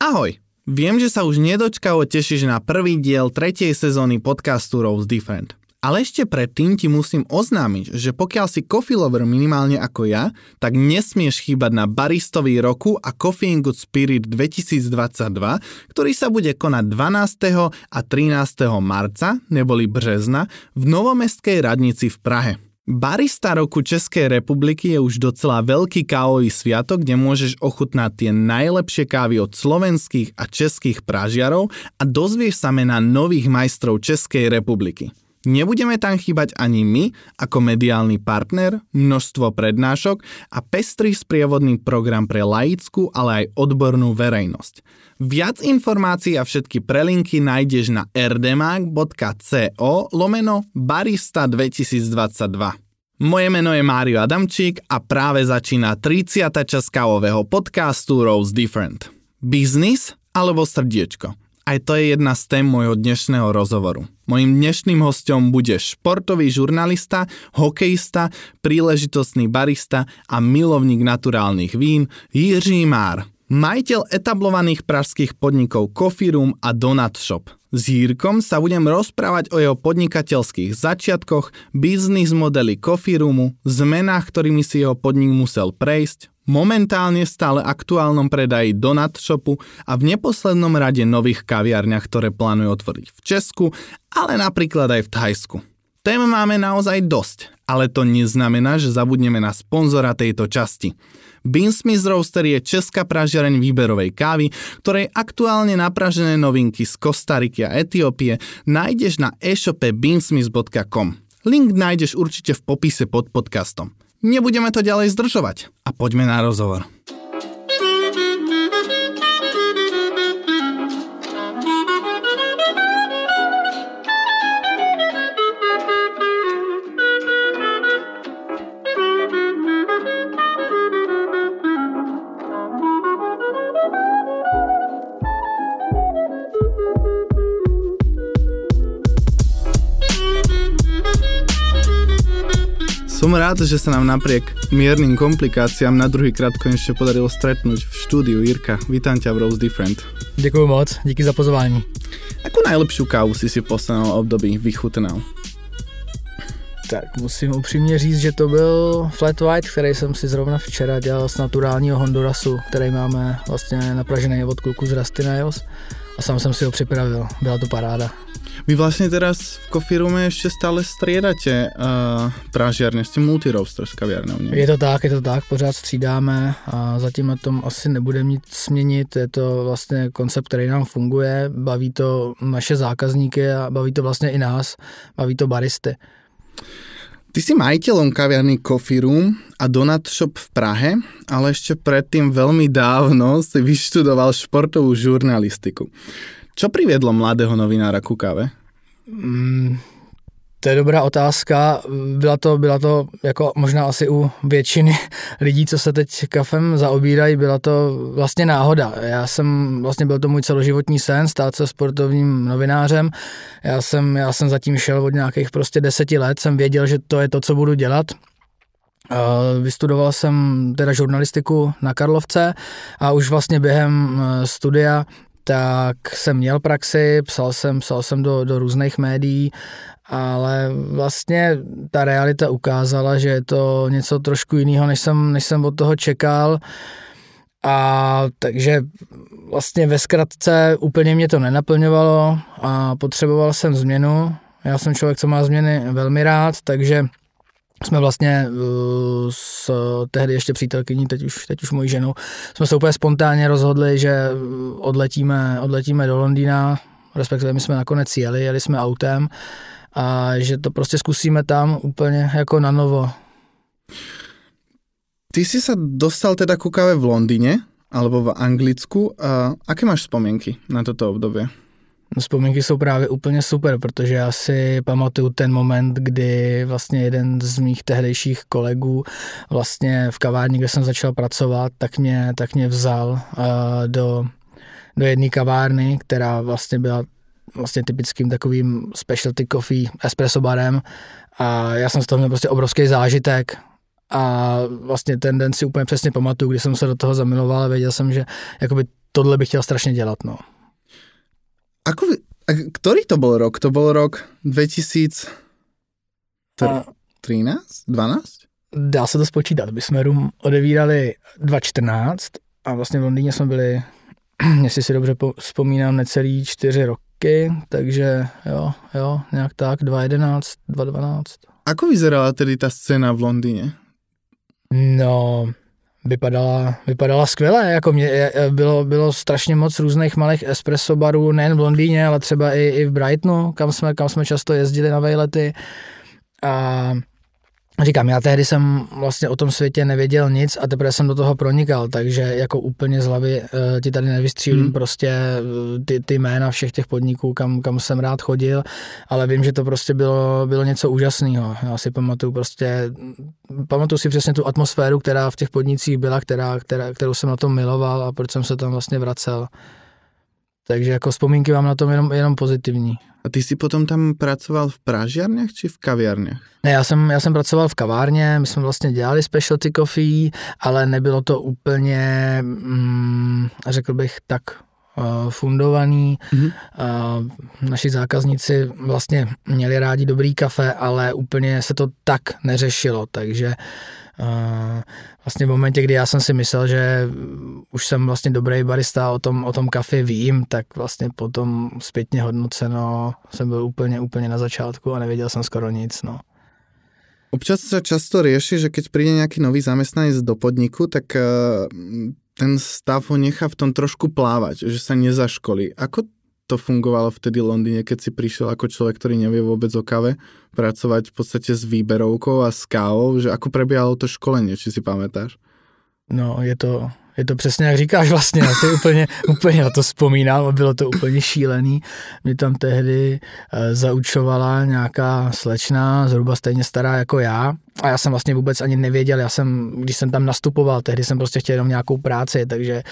Ahoj! Viem, že sa už nedočkavo tešíš na prvý diel tretej sezóny podcastu Rose Different. Ale ešte predtým ti musím oznámiť, že pokiaľ si coffee lover minimálne ako ja, tak nesmieš chýbať na baristový roku a Coffee Good Spirit 2022, ktorý sa bude konať 12. a 13. marca, neboli března, v Novomestskej radnici v Prahe. Barista roku Českej republiky je už docela veľký kávový sviatok, kde môžeš ochutnať tie najlepšie kávy od slovenských a českých pražiarov a dozvieš sa mena nových majstrov Českej republiky. Nebudeme tam chýbať ani my ako mediálny partner, množstvo prednášok a pestrý sprievodný program pre laickú, ale aj odbornú verejnosť. Viac informácií a všetky prelinky nájdeš na rdmag.co lomeno barista 2022. Moje meno je Mário Adamčík a práve začína 30. časť kávového podcastu Rose Different. Biznis alebo srdiečko? Aj to je jedna z tém môjho dnešného rozhovoru. Mojím dnešným hostom bude športový žurnalista, hokejista, príležitostný barista a milovník naturálnych vín Jiří Már. Majiteľ etablovaných pražských podnikov Coffee Room a Donut Shop. S Jírkom sa budem rozprávať o jeho podnikateľských začiatkoch, biznis modely Coffee Roomu, zmenách, ktorými si jeho podnik musel prejsť, momentálne stále aktuálnom predaji Donut Shopu a v neposlednom rade nových kaviarniach, ktoré plánuje otvoriť v Česku, ale napríklad aj v Thajsku. Tém máme naozaj dosť, ale to neznamená, že zabudneme na sponzora tejto časti. Beansmith Roaster je česká pražiareň výberovej kávy, ktorej aktuálne napražené novinky z Kostariky a Etiópie nájdeš na e-shope beansmith.com. Link nájdeš určite v popise pod podcastom. Nebudeme to ďalej zdržovať a poďme na rozhovor. Som rád, že sa nám napriek miernym komplikáciám na druhý krát konečne podarilo stretnúť v štúdiu. Jirka, vítam ťa v Rose Different. Děkuji moc, díky za pozvání. Akú najlepšiu kávu si si v poslednom období vychutnal? Tak musím upřímně říct, že to byl Flat White, který jsem si zrovna včera dělal z naturálního Hondurasu, který máme vlastně napražený od kluku z Rusty Nails a sám jsem si ho připravil. Byla to paráda. Vy vlastne teraz v Coffee Roome ešte stále striedate uh, pražiarne, ste multiroaster s kaviarnou? Je to tak, je to tak, pořád střídáme a zatím na tom asi nebude nic směnit, je to vlastně koncept, který nám funguje, baví to naše zákazníky a baví to vlastně i nás, baví to baristy. Ty si majiteľom kaviarny Coffee Room a Donut Shop v Prahe, ale ešte predtým veľmi dávno si vyštudoval športovú žurnalistiku. Čo priviedlo mladého novinára ku káve? Mm, to je dobrá otázka. Byla to, byla to jako možná asi u většiny lidí, co se teď kafem zaobírají, byla to vlastně náhoda. Já jsem, vlastně byl to můj celoživotní sen, stát se sportovním novinářem. Já jsem, já jsem zatím šel od nějakých prostě deseti let, jsem věděl, že to je to, co budu dělat. Vystudoval jsem teda žurnalistiku na Karlovce a už vlastně během eh, studia tak jsem měl praxi, psal jsem, psal jsem do, do různých médií, ale vlastně ta realita ukázala, že je to něco trošku jiného, než jsem, než jsem od toho čekal. A takže vlastně ve zkratce úplně mě to nenaplňovalo a potřeboval jsem změnu. Já jsem člověk, co má změny velmi rád, takže jsme vlastně uh, s tehdy ještě přítelkyní, teď už, teď už mojí ženou, jsme se úplně spontánně rozhodli, že odletíme, odletíme do Londýna, respektive my jsme nakonec jeli, jeli jsme autem a že to prostě zkusíme tam úplně jako na novo. Ty si sa dostal teda ku káve v Londýne alebo v Anglicku. A aké máš spomienky na toto obdobie? No, vzpomínky jsou právě úplně super, protože já si pamatuju ten moment, kdy vlastně jeden z mých tehdejších kolegů vlastně v kavárně, kde jsem začal pracovat, tak mě, tak mě vzal uh, do, do jedné kavárny, která vlastně byla vlastně typickým takovým specialty coffee espresso barem a já jsem z toho měl prostě obrovský zážitek, a vlastně ten den si úplně přesně pamatuju, kdy jsem se do toho zamiloval a věděl jsem, že jakoby tohle bych chtěl strašně dělat, no. Ako a ktorý to bol rok? To bol rok 2013? 12? Dá se to spočítat. My jsme Room odevírali 2014 a vlastně v Londýně jsme byli, jestli si dobře vzpomínám, necelý čtyři roky, takže jo, jo, nějak tak, 2011, 2012. Ako vyzerala tedy ta scéna v Londýně? No, vypadala, vypadala skvěle, jako mě, bylo, bylo strašně moc různých malých espresso barů, nejen v Londýně, ale třeba i, i v Brightonu, kam jsme, kam jsme často jezdili na vejlety. A Říkám, já tehdy jsem vlastně o tom světě nevěděl nic a teprve jsem do toho pronikal, takže jako úplně z hlavy uh, ti tady nevystřílím hmm. prostě eh, ty, ty jména všech těch podniků, kam, kam jsem rád chodil, ale vím, že to prostě bylo, bylo něco úžasného. Já si pamatuju prostě, pamatuju si přesně tu atmosféru, která v těch podnicích byla, která, která, kterou jsem na tom miloval a proč jsem se tam vlastně vracel. Takže jako vzpomínky mám na tom jenom, jenom pozitivní. A ty jsi potom tam pracoval v pražiarnách či v kaviarně? Ne, já jsem, já jsem pracoval v kavárně, my jsme vlastně dělali specialty coffee, ale nebylo to úplně, mm, řekl bych, tak fundovaný. Mm-hmm. Naši zákazníci vlastně měli rádi dobrý kafe, ale úplně se to tak neřešilo, takže vlastně v momentě, kdy já jsem si myslel, že už jsem vlastně dobrý barista, o tom, o tom kafe vím, tak vlastně potom zpětně hodnoceno jsem byl úplně, úplně na začátku a nevěděl jsem skoro nic, no. Občas sa často rieši, že keď príde nejaký nový zamestnanec do podniku, tak eh, ten stav ho nechá v tom trošku plávať, že sa nezaškolí. Ako to fungovalo vtedy v Londýne, keď si prišiel ako človek, ktorý nevie vôbec o kave, pracovať v podstate s výberovkou a s kávou, že ako prebiehalo to školenie, či si pamätáš? No, je to, je to přesně jak říkáš vlastně, já si úplně, úplně na to vzpomínám a bylo to úplně šílený. Mě tam tehdy e, zaučovala nějaká slečna, zhruba stejně stará jako já a já jsem vlastně vůbec ani nevěděl, já jsem, když jsem tam nastupoval, tehdy jsem prostě chtěl jenom nějakou práci, takže e,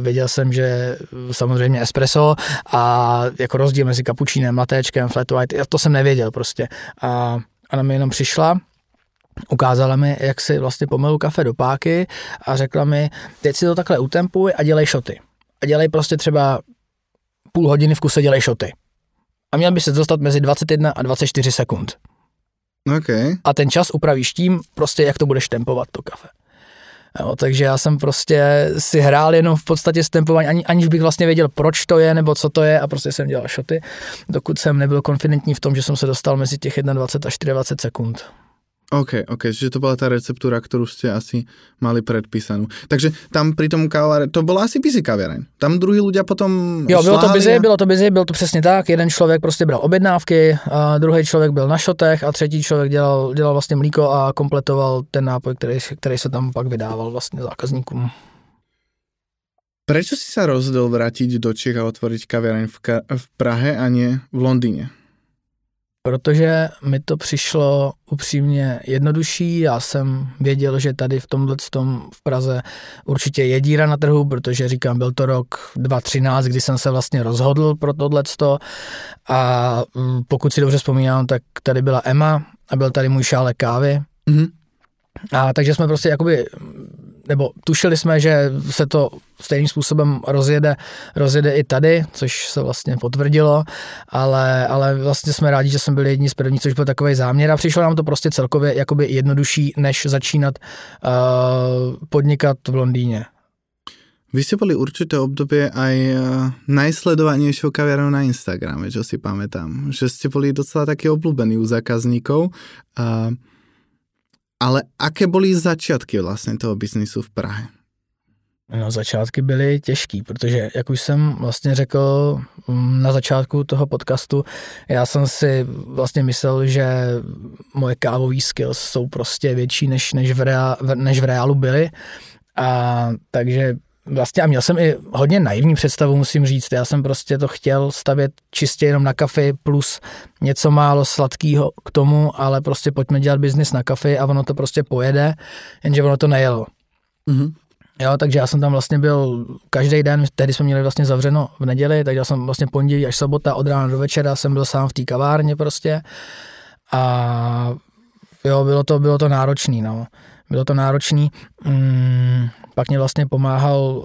věděl jsem, že samozřejmě espresso a jako rozdíl mezi kapučínem, latéčkem, flat white, to jsem nevěděl prostě. A ona mi jenom přišla, ukázala mi, jak si vlastně pomilu kafe do páky a řekla mi, teď si to takhle utempuj a dělej šoty. A dělej prostě třeba půl hodiny v kuse dělej šoty. A měl by se dostat mezi 21 a 24 sekund. Okay. A ten čas upravíš tím, prostě jak to budeš tempovat, to kafe. Jo, takže já jsem prostě si hrál jenom v podstatě s tempování, ani, aniž bych vlastně věděl, proč to je, nebo co to je a prostě jsem dělal šoty, dokud jsem nebyl konfidentní v tom, že jsem se dostal mezi těch 21 až 24 sekund. OK, OK, čiže to bola tá receptúra, ktorú ste asi mali predpísanú. Takže tam pri tom kávare, to bola asi busy kaviareň. Tam druhý ľudia potom Jo, bylo to busy, a... bylo to busy, bylo to přesně tak. Jeden člověk prostě bral objednávky, a druhý člověk byl na šotech a třetí člověk dělal, dělal vlastně mlíko a kompletoval ten nápoj, který, který se tam pak vydával vlastně zákazníkům. Prečo si sa rozhodol vrátiť do Čech a otvoriť kaviareň v, Ka- v Prahe a nie v Londýne? Protože mi to přišlo upřímně jednodušší. Já jsem věděl, že tady v tomhle tom v Praze určitě je díra na trhu, protože říkám, byl to rok 2013, kdy jsem se vlastně rozhodl pro tohleto a mm, pokud si dobře vzpomínám, tak tady byla Emma a byl tady můj šálek kávy. Mm-hmm. A takže jsme prostě jakoby nebo tušili jsme, že se to stejným způsobem rozjede, rozjede i tady, což se vlastně potvrdilo, ale, ale vlastně jsme rádi, že jsme byli jedni z prvních, což byl takový záměr a přišlo nám to prostě celkově jakoby jednodušší, než začínat uh, podnikat v Londýně. Vy ste boli určité obdobie aj uh, najsledovanejšou kaviarnou na Instagrame, čo si pamätám. Že ste boli docela taký obľúbení u zákazníkov. Uh, ale aké byly začátky vlastně toho biznisu v Prahe? No, začátky byly těžký, protože, jak už jsem vlastně řekl mm, na začátku toho podcastu, já jsem si vlastně myslel, že moje kávové skills jsou prostě větší, než, než, v, rea, než v reálu byly. A takže vlastně a měl jsem i hodně naivní představu, musím říct. Já jsem prostě to chtěl stavět čistě jenom na kafe plus něco málo sladkého k tomu, ale prostě pojďme dělat biznis na kafe a ono to prostě pojede, jenže ono to nejelo. Mm-hmm. Jo, takže já jsem tam vlastně byl každý den, tehdy jsme měli vlastně zavřeno v neděli, takže já jsem vlastně pondělí až sobota od rána do večera jsem byl sám v té kavárně prostě a jo, bylo to, bylo to náročný, no. Bylo to náročný. Mm, pak mě vlastně pomáhal uh,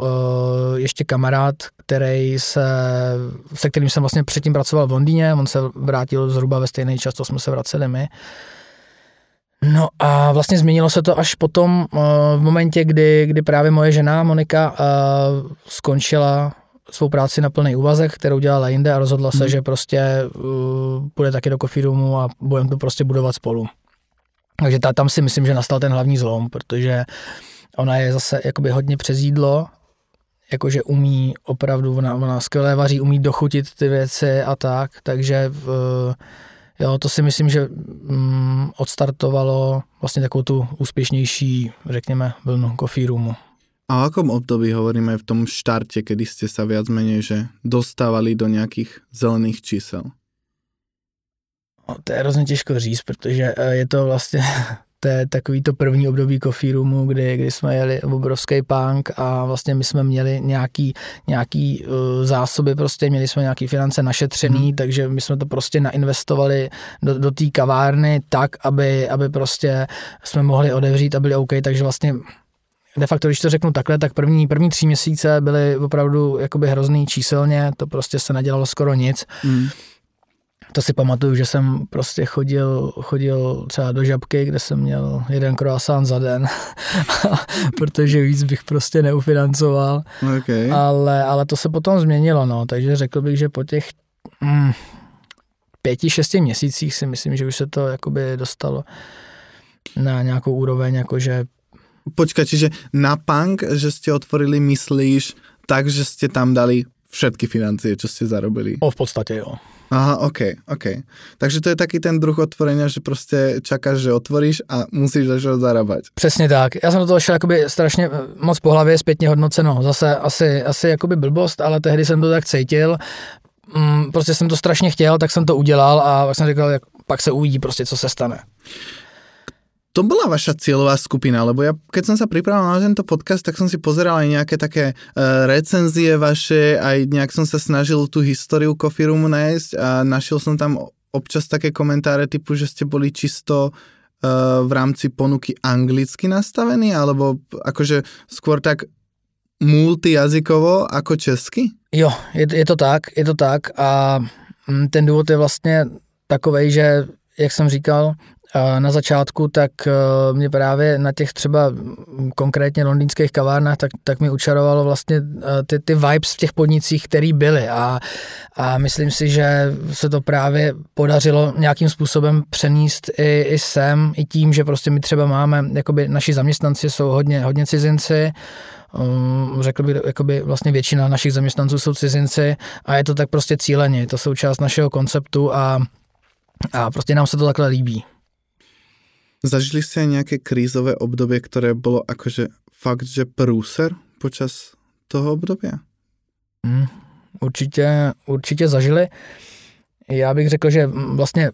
ještě kamarád, který se, se kterým jsem vlastně předtím pracoval v Londýně, on se vrátil zhruba ve stejný čas, co jsme se vraceli my. No a vlastně změnilo se to až potom uh, v momentě, kdy, kdy právě moje žena Monika uh, skončila svou práci na plný úvazek, kterou dělala jinde a rozhodla se, hmm. že prostě uh, půjde taky do coffee roomu a budeme to prostě budovat spolu. Takže ta, tam si myslím, že nastal ten hlavní zlom, protože ona je zase jakoby hodně přes jídlo, jakože umí opravdu, ona, ona skvěle vaří, umí dochutit ty věci a tak, takže uh, jo, to si myslím, že um, odstartovalo vlastně takovou tu úspěšnější, řekněme, vlnu coffee roomu. A o akom období hovoríme v tom štarte, kedy ste sa viac menej že dostávali do nějakých zelených čísel? No, to je hrozně těžko říct, protože eh, je to vlastně to je takový to první období Coffee Roomu, kdy, kdy jsme jeli obrovský punk a vlastně my jsme měli nějaký, nějaký uh, zásoby, prostě měli jsme nějaký finance našetřený, hmm. takže my jsme to prostě nainvestovali do, do té kavárny tak, aby, aby prostě jsme mohli odevřít a byli OK, takže vlastně de facto, když to řeknu takhle, tak první, první tři měsíce byly opravdu jakoby hrozný číselně, to prostě se nedělalo skoro nic. Mm. To si pamatuju, že jsem prostě chodil, chodil třeba do žabky, kde jsem měl jeden croissant za den, protože víc bych prostě neufinancoval. Okay. Ale, ale to se potom změnilo, no, takže řekl bych, že po těch mm, pěti, šesti měsících si myslím, že už se to jakoby dostalo na nějakou úroveň, jakože Počkaj, čiže na punk, že ste otvorili, myslíš tak, že ste tam dali všetky financie, čo ste zarobili? O, v podstate jo. Aha, ok, ok. Takže to je taký ten druh otvorenia, že prostě čakáš, že otvoríš a musíš začít zarábať. Přesně tak. Já jsem do toho šel jakoby strašně eh, moc po hlavě zpětně hodnoceno. Zase asi, asi jakoby blbost, ale tehdy jsem to tak cítil. Mm, prostě jsem to strašně chtěl, tak jsem to udělal a pak jsem říkal, jak pak se uvidí prostě, co se stane to bola vaša cieľová skupina, lebo ja keď som sa pripravil na tento podcast, tak som si pozeral aj nejaké také uh, recenzie vaše, aj nejak som sa snažil tú históriu Coffee Roomu nájsť a našiel som tam občas také komentáre typu, že ste boli čisto uh, v rámci ponuky anglicky nastavení, alebo akože skôr tak multijazykovo ako česky? Jo, je, je to tak, je to tak a mm, ten důvod je vlastně takovej, že jak jsem říkal, na začátku, tak eh, mě právě na těch třeba konkrétně londýnských kavárnách, tak, tak mi učarovalo vlastně eh, ty, ty vibes v těch podnicích, které byly a, a myslím si, že se to právě podařilo nějakým způsobem přenést i, i sem, i tím, že prostě my třeba máme, jakoby naši zaměstnanci jsou hodně, hodně cizinci, um, řekl bych, jakoby vlastně většina našich zaměstnanců jsou cizinci a je to tak prostě cíleně, je to součást našeho konceptu a, a prostě nám se to takhle líbí. Zažili ste nejaké krízové obdobie, ktoré bolo akože fakt, že průser počas toho obdobia? Mm, určitě, určitě zažili. Já bych řekl, že vlastně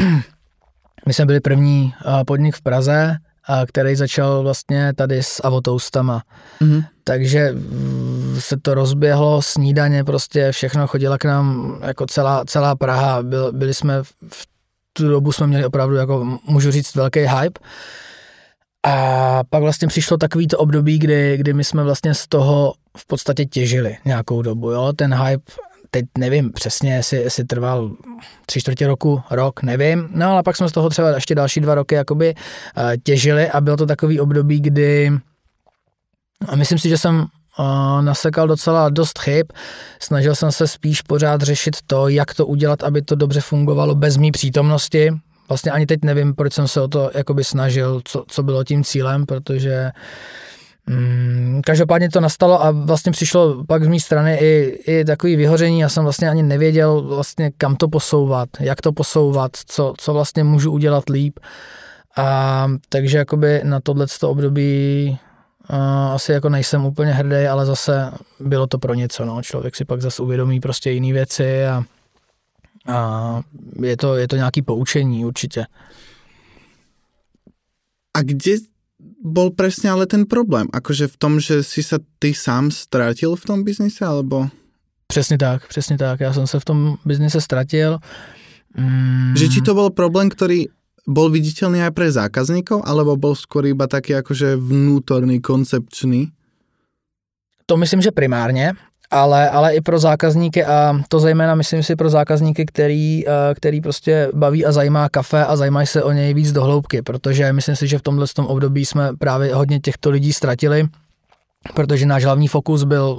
my jsme byli první podnik v Praze, který začal vlastně tady s avotoustama. Mm-hmm. Takže mm, se to rozběhlo, snídaně prostě, všechno chodila k nám jako celá, celá Praha. Byl, byli jsme v tu dobu jsme měli opravdu, jako můžu říct, velký hype. A pak vlastně přišlo takový to období, kdy, kdy my jsme vlastně z toho v podstatě těžili nějakou dobu. Jo? Ten hype, teď nevím přesně, jestli, jestli trval tři čtvrtě roku, rok, nevím. No ale pak jsme z toho třeba ještě další dva roky jakoby uh, těžili a bylo to takový období, kdy a myslím si, že jsem nasekal docela dost chyb. Snažil jsem se spíš pořád řešit to, jak to udělat, aby to dobře fungovalo bez mý přítomnosti. Vlastně ani teď nevím, proč jsem se o to jakoby snažil, co, co bylo tím cílem, protože Hmm, každopádně to nastalo a vlastně přišlo pak z mé strany i, i takový vyhoření. Já jsem vlastně ani nevěděl vlastně kam to posouvat, jak to posouvat, co, co vlastně můžu udělat líp. A takže jakoby na tohle období asi jako nejsem úplně hrdý, ale zase bylo to pro něco, no. Člověk si pak zase uvědomí prostě jiné věci a, a je, to, je to nějaký poučení určitě. A kde bol presne ale ten problém? Akože v tom, že si sa ty sám ztratil v tom biznise, alebo? Přesně tak, přesně tak. Já jsem se v tom biznise ztratil. Mm. Že či to bol problém, ktorý bol viditeľný aj pre zákazníkov, alebo bol skôr iba taký akože vnútorný, koncepčný? To myslím, že primárně, ale, ale i pro zákazníky a to zejména myslím si pro zákazníky, který, eh, který prostě baví a zajímá kafe a zajímají se o něj víc dohloubky, protože myslím si, že v tomhle tom období jsme právě hodně těchto lidí ztratili, protože náš hlavní fokus byl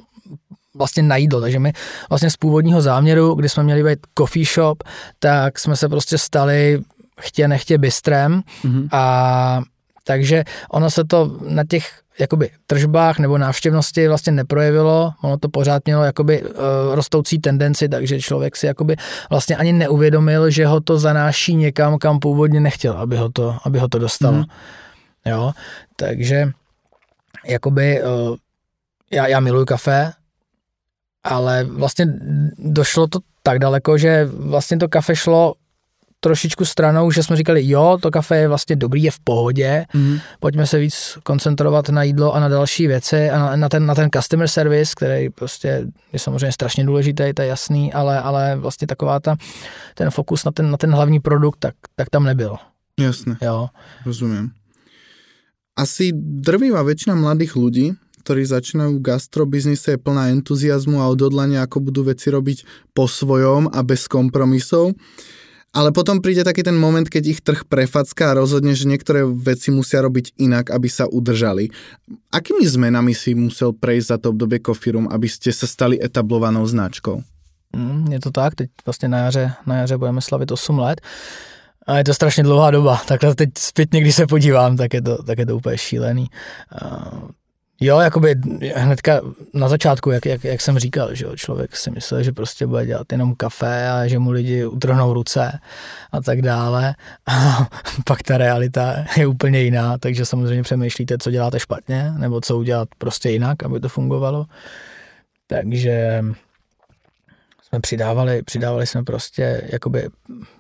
vlastně na jídlo, takže my vlastně z původního záměru, kdy jsme měli být coffee shop, tak jsme se prostě stali chtě nechtě bystrem mm-hmm. a takže ono se to na těch jakoby tržbách nebo návštěvnosti vlastně neprojevilo, ono to pořád mělo jakoby uh, rostoucí tendenci, takže člověk si jakoby vlastně ani neuvědomil, že ho to zanáší někam, kam původně nechtěl, aby ho to, aby ho to dostalo. Mm. Jo, takže jakoby uh, já, já miluji kafe, ale vlastně došlo to tak daleko, že vlastně to kafe šlo trošičku stranou, že jsme říkali, jo, to kafe je vlastně dobrý, je v pohodě, mm. pojďme se víc koncentrovat na jídlo a na další věci a na, na, ten, na ten customer service, který prostě je samozřejmě strašně důležitý, to je jasný, ale, ale vlastně taková ta, ten fokus na ten, na ten hlavní produkt, tak, tak tam nebyl. Jasné, jo. rozumím. Asi drvivá väčšina mladých ľudí, ktorí začínajú v gastrobiznise, je plná entuziasmu a odhodlania, ako budú veci robiť po svojom a bez kompromisov. Ale potom príde taký ten moment, keď ich trh prefacká a rozhodne, že niektoré veci musia robiť inak, aby sa udržali. Akými zmenami si musel prejsť za to obdobie Room, aby ste sa stali etablovanou značkou? Mm, je to tak, teď vlastně na jaře, na jaře budeme slavit 8 let. A je to strašně dlouhá doba, takhle teď zpětně, když se podívám, tak je to, tak je to úplně šílený. Jo, jakoby hnedka na začátku, jak, jak, jak jsem říkal, že jo, člověk si myslel, že prostě bude dělat jenom kafe a že mu lidi utrhnou ruce a tak dále. A pak ta realita je úplně jiná, takže samozřejmě přemýšlíte, co děláte špatně, nebo co udělat prostě jinak, aby to fungovalo. Takže jsme přidávali, přidávali jsme prostě jakoby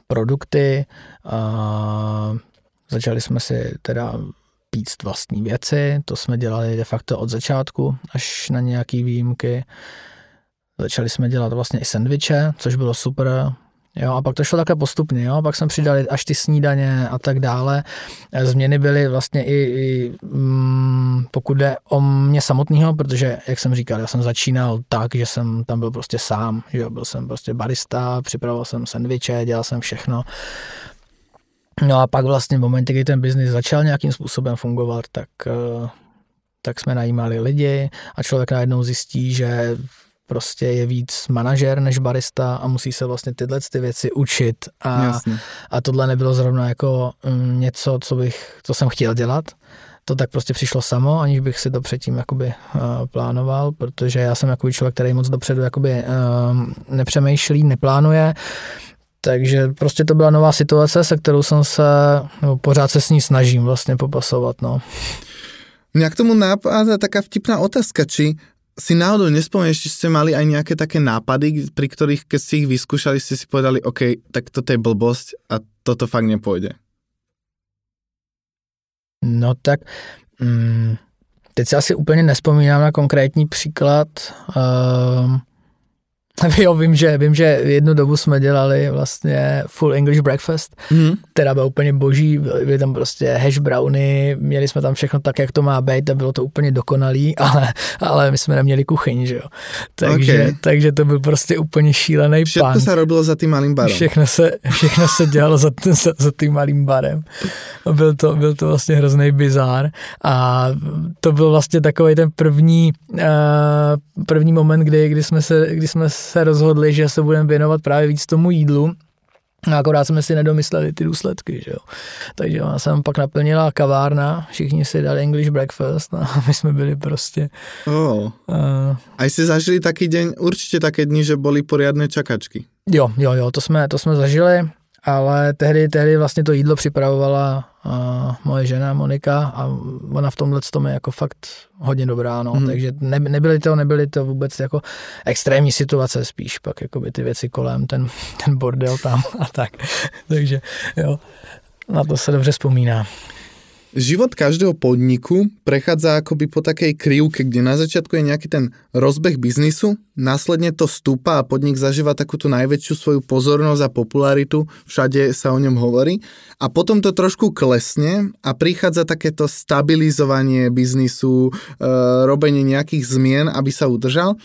produkty a začali jsme si teda píct vlastní věci, to jsme dělali de facto od začátku až na nějaký výjimky. Začali jsme dělat vlastně i sendviče, což bylo super. Jo, a pak to šlo také postupně, jo, pak jsme přidali až ty snídaně a tak dále. Změny byly vlastně i, i mm, pokud jde o mě samotného, protože, jak jsem říkal, já jsem začínal tak, že jsem tam byl prostě sám, že jo, byl jsem prostě barista, připravoval jsem sendviče, dělal jsem všechno. No a pak vlastně v momentě, kdy ten biznis začal nějakým způsobem fungovat, tak, eh, tak jsme najímali lidi a člověk najednou zjistí, že prostě je víc manažer než barista a musí se vlastně tyhle ty věci učit. A, a tohle nebylo zrovna jako mm, něco, co bych, co jsem chtěl dělat. To tak prostě přišlo samo, aniž bych si to předtím jakoby uh, plánoval, protože já jsem jako člověk, který moc dopředu jakoby uh, nepřemýšlí, neplánuje takže prostě to byla nová situace, se kterou jsem se, nebo pořád se s ní snažím vlastně popasovat, no. Mňa k tomu napadá taká vtipná otázka, či si náhodou nespomínaš, že ste mali aj nejaké také nápady, pri ktorých, keď si ich vyskúšali, ste si povedali, OK, tak toto je blbosť a toto fakt nepôjde. No tak, mm, teď si asi úplně nespomínám na konkrétní příklad. Um, Jo, vím, že, vím, že jednu dobu jsme dělali vlastně full English breakfast, mm. která byla úplně boží, byly tam prostě hash browny, měli jsme tam všechno tak, jak to má být a bylo to úplně dokonalý, ale, ale my jsme neměli kuchyň, že jo. Takže, okay. takže to byl prostě úplně šílený Všechno pan. se robilo za tím malým barem. Všechno se, všechno se dělalo za, za, za tím malým barem. Byl to, byl to vlastně hrozný bizár a to byl vlastně takový ten první, uh, první moment, kdy, kdy jsme se, kdy jsme se rozhodli, že se budeme věnovat právě víc tomu jídlu, a akorát jsme si nedomysleli ty důsledky, že jo. Takže ona se pak naplnila kavárna, všichni si dali English breakfast a my jsme byli prostě... Oh. Uh, a jsi zažili taký den, určitě také dny, že byly poriadné čakačky. Jo, jo, jo, to jsme, to jsme zažili ale tehdy, tehdy vlastně to jídlo připravovala uh, moje žena Monika a ona v tomhle tom je jako fakt hodně dobrá, no, hmm. takže ne, nebyly to, nebyly to vůbec jako extrémní situace, spíš pak jako by ty věci kolem, ten, ten bordel tam a tak, takže jo, na to se dobře vzpomíná. Život každého podniku prechádza akoby po takej krivke, kde na začiatku je nejaký ten rozbeh biznisu, následne to stúpa a podnik zažíva takúto najväčšiu svoju pozornosť a popularitu, všade sa o ňom hovorí a potom to trošku klesne a prichádza takéto stabilizovanie biznisu, e, robenie nejakých zmien, aby sa udržal.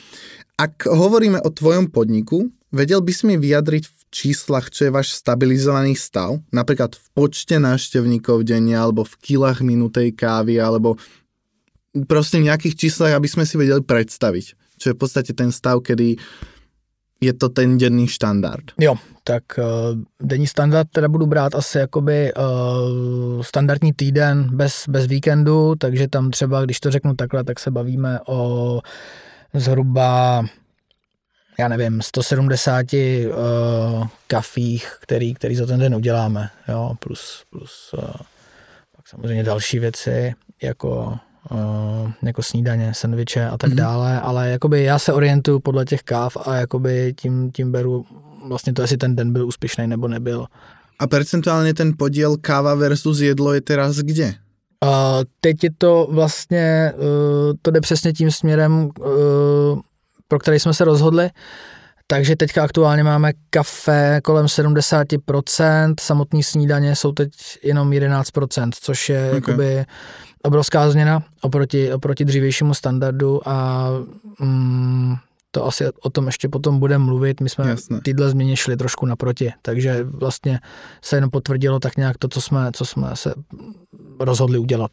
Ak hovoríme o tvojom podniku, vedel by si mi vyjadriť v číslach, čo je váš stabilizovaný stav, napríklad v počte návštevníkov denne, alebo v kilách minutej kávy, alebo proste v nejakých číslach, aby sme si vedeli predstaviť, čo je v podstate ten stav, kedy je to ten denní štandard. Jo, tak uh, denní standard teda budu brát asi jakoby uh, standardní týden bez, bez víkendu, takže tam třeba, když to řeknu takhle, tak se bavíme o zhruba já nevím, 170 uh, kafích, který, který za ten den uděláme, jo, plus, plus uh, pak samozřejmě další věci, jako uh, jako snídaně, sendviče a tak mm-hmm. dále, ale jakoby já se orientuju podle těch káv a jakoby tím, tím beru vlastně to, jestli ten den byl úspěšný nebo nebyl. A percentuálně ten podíl káva versus jedlo je teraz kde? Uh, teď je to vlastně, uh, to jde přesně tím směrem, uh, pro který jsme se rozhodli. Takže teďka aktuálně máme kafe kolem 70%, samotný snídaně jsou teď jenom 11%, což je okay. jakoby obrovská změna oproti, oproti dřívějšímu standardu a mm, to asi o tom ještě potom budeme mluvit. My jsme Jasne. tyhle změny šli trošku naproti, takže vlastně se jenom potvrdilo tak nějak to, co jsme, co jsme se rozhodli udělat.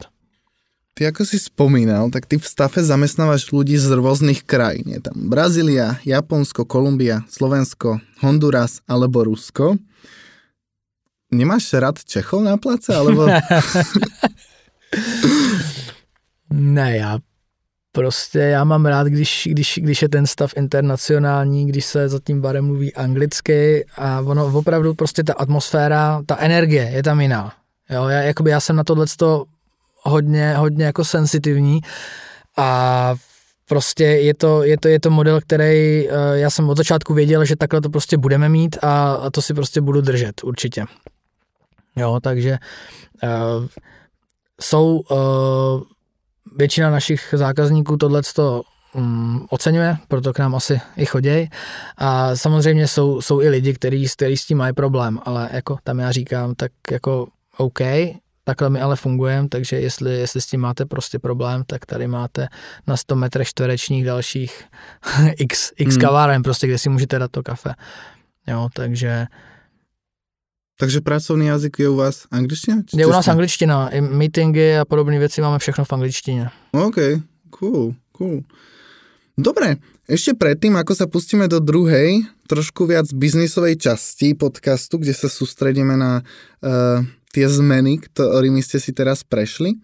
Ty ako si spomínal, tak ty v stafe zamestnávaš ľudí z rôznych krajín. Je tam Brazília, Japonsko, Kolumbia, Slovensko, Honduras alebo Rusko. Nemáš rád Čechov na place? Alebo... ne, já prostě já mám rád, když, když, když je ten stav internacionální, když se za tím barem mluví anglicky a ono opravdu prostě ta atmosféra, ta energie je tam jiná. Jo, já, jakoby já jsem na tohle hodně, hodně jako sensitivní a prostě je to, je to, je to model, který uh, já jsem od začátku věděl, že takhle to prostě budeme mít a, a to si prostě budu držet určitě. Jo, takže uh, jsou uh, většina našich zákazníků tohleto um, oceňuje, proto k nám asi i choděj. A samozřejmě jsou, jsou i lidi, kteří s tím mají problém, ale jako tam já říkám, tak jako OK, Takhle my ale fungujeme, takže jestli, jestli s tím máte prostě problém, tak tady máte na 100 metrech čtverečních dalších x, x hmm. kaváren, prostě, kde si můžete dát to kafe. Jo, takže... Takže pracovní jazyk je u vás angličtina? Je u nás angličtina. I meetingy a podobné věci máme všechno v angličtině. OK, cool, cool. Dobre, ešte predtým, ako sa pustíme do druhej, trošku viac biznisovej časti podcastu, kde sa sústredíme na uh, tie zmeny, ktorými ste si teraz prešli.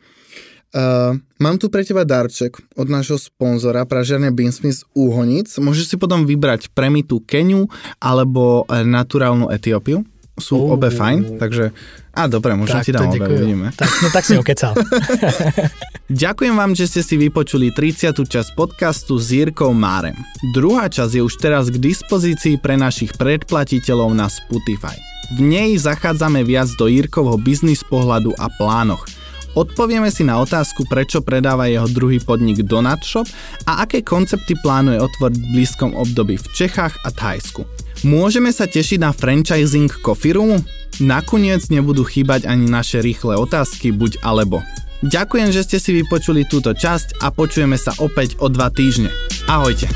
Uh, mám tu pre teba darček od nášho sponzora Pražiarne Beansmith z Úhonic. Môžeš si potom vybrať premitu Keniu alebo naturálnu Etiópiu. Sú uh. obe fajn, takže... A dobre, možno tak, ti dám obe, uvidíme. Tak, no tak si okecal. Ďakujem vám, že ste si vypočuli 30. časť podcastu s Jirkou Márem. Druhá časť je už teraz k dispozícii pre našich predplatiteľov na Spotify. V nej zachádzame viac do Jirkovho biznis pohľadu a plánoch. Odpovieme si na otázku, prečo predáva jeho druhý podnik Donut Shop a aké koncepty plánuje otvoriť v blízkom období v Čechách a Thajsku. Môžeme sa tešiť na franchising Roomu? Nakoniec nebudú chýbať ani naše rýchle otázky buď alebo. Ďakujem, že ste si vypočuli túto časť a počujeme sa opäť o dva týždne. Ahojte.